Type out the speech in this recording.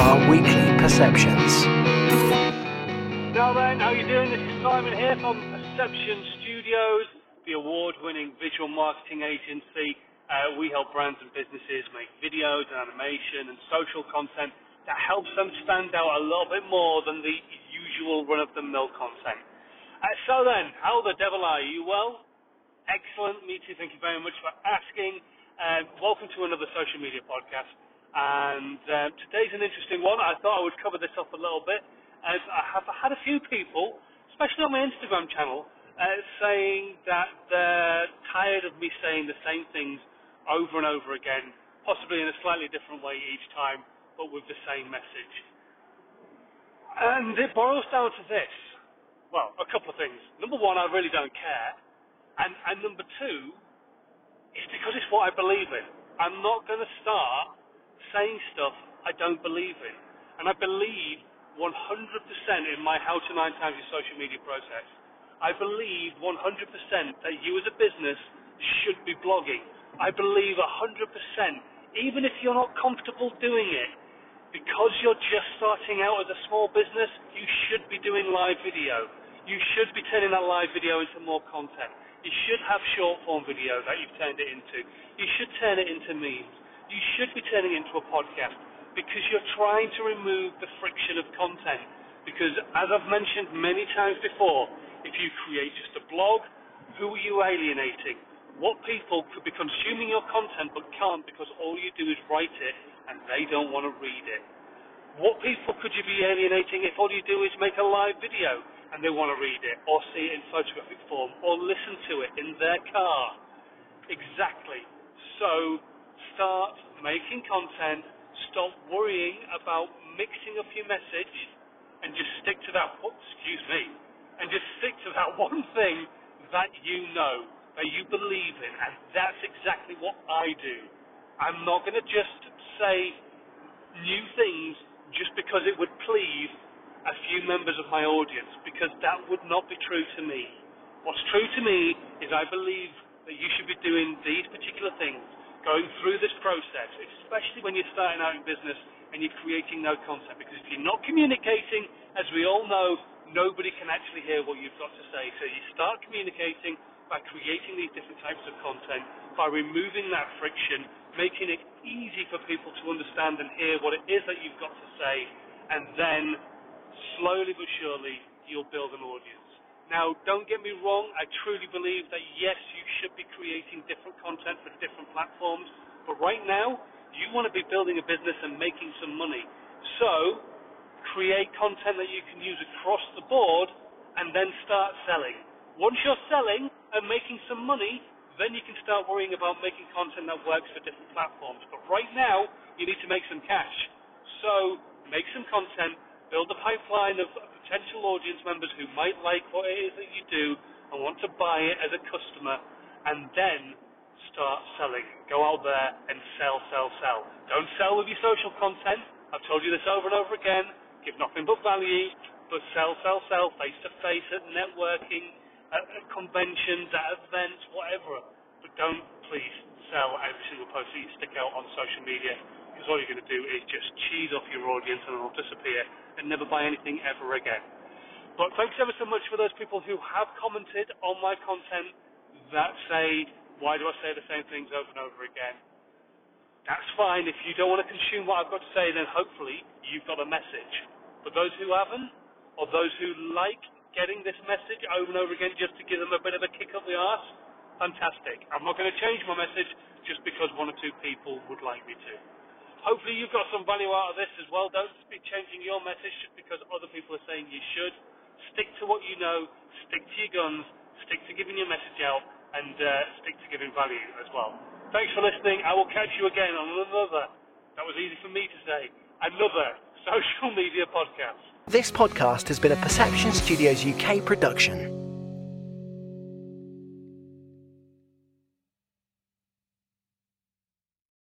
our weekly perceptions. Now then, how you doing? This is Simon here from Perception Studios, the award-winning visual marketing agency. Uh, we help brands and businesses make videos and animation and social content that helps them stand out a little bit more than the usual run-of-the-mill content. Uh, so then, how the devil are you? Well, excellent. Me too. Thank you very much for asking. Uh, welcome to another social media podcast. And uh, today's an interesting one. I thought I would cover this off a little bit, as I have had a few people, especially on my Instagram channel, uh, saying that they're tired of me saying the same things over and over again, possibly in a slightly different way each time, but with the same message. And it boils down to this. Well, a couple of things. Number one, I really don't care. And, and number two, it's because it's what I believe in. I'm not going to start saying stuff I don't believe in. And I believe 100% in my How to Nine Times Your Social Media process. I believe 100% that you as a business should be blogging. I believe 100%, even if you're not comfortable doing it, because you're just starting out as a small business, you should be doing live video. You should be turning that live video into more content. You should have short form video that you've turned it into. You should turn it into memes. You should be turning into a podcast because you're trying to remove the friction of content. Because as I've mentioned many times before, if you create just a blog, who are you alienating? What people could be consuming your content but can't because all you do is write it and they don't want to read it? What people could you be alienating if all you do is make a live video and they want to read it or see it in photographic form or listen to it in their car? Exactly. So start making content, stop worrying about mixing up your message and just stick to that, excuse me, and just stick to that one thing that you know, that you believe in, and that's exactly what I do. I'm not going to just say new things just because it would please a few members of my audience, because that would not be true to me. What's true to me is I believe that you should be doing these particular things, going through this process, especially when you're starting out in business and you're creating no content. Because if you're not communicating, as we all know, nobody can actually hear what you've got to say. So you start communicating by creating these different types of content, by removing that friction, making it easy for people to understand and hear what it is that you've got to say, and then slowly but surely you'll build an audience. Now, don't get me wrong, I truly believe that yes, you should be creating different content for different platforms, but right now, you want to be building a business and making some money. So, create content that you can use across the board and then start selling. Once you're selling and making some money, then you can start worrying about making content that works for different platforms. But right now, you need to make some cash. So, make some content, build a pipeline of potential audience members who might like what it is that you do and want to buy it as a customer, and then start selling. Go out there and sell, sell, sell. Don't sell with your social content. I've told you this over and over again. Give nothing but value, but sell, sell, sell, face to face at networking, at, at conventions, at events, whatever. But don't please sell every single post that you stick out on social media because all you're going to do is just cheese off your audience and it'll disappear and never buy anything ever again. But thanks ever so much for those people who have commented on my content that say, why do I say the same things over and over again? That's fine. If you don't want to consume what I've got to say, then hopefully you've got a message. But those who haven't, or those who like getting this message over and over again just to give them a bit of a kick up the arse, fantastic. I'm not going to change my message just because one or two people would like me to. Hopefully you've got some value out of this as well. Don't be changing your message just because other people are saying you should. Stick to what you know, stick to your guns, stick to giving your message out, and uh, stick to giving value as well. Thanks for listening. I will catch you again on another, that was easy for me to say, another social media podcast. This podcast has been a Perception Studios UK production.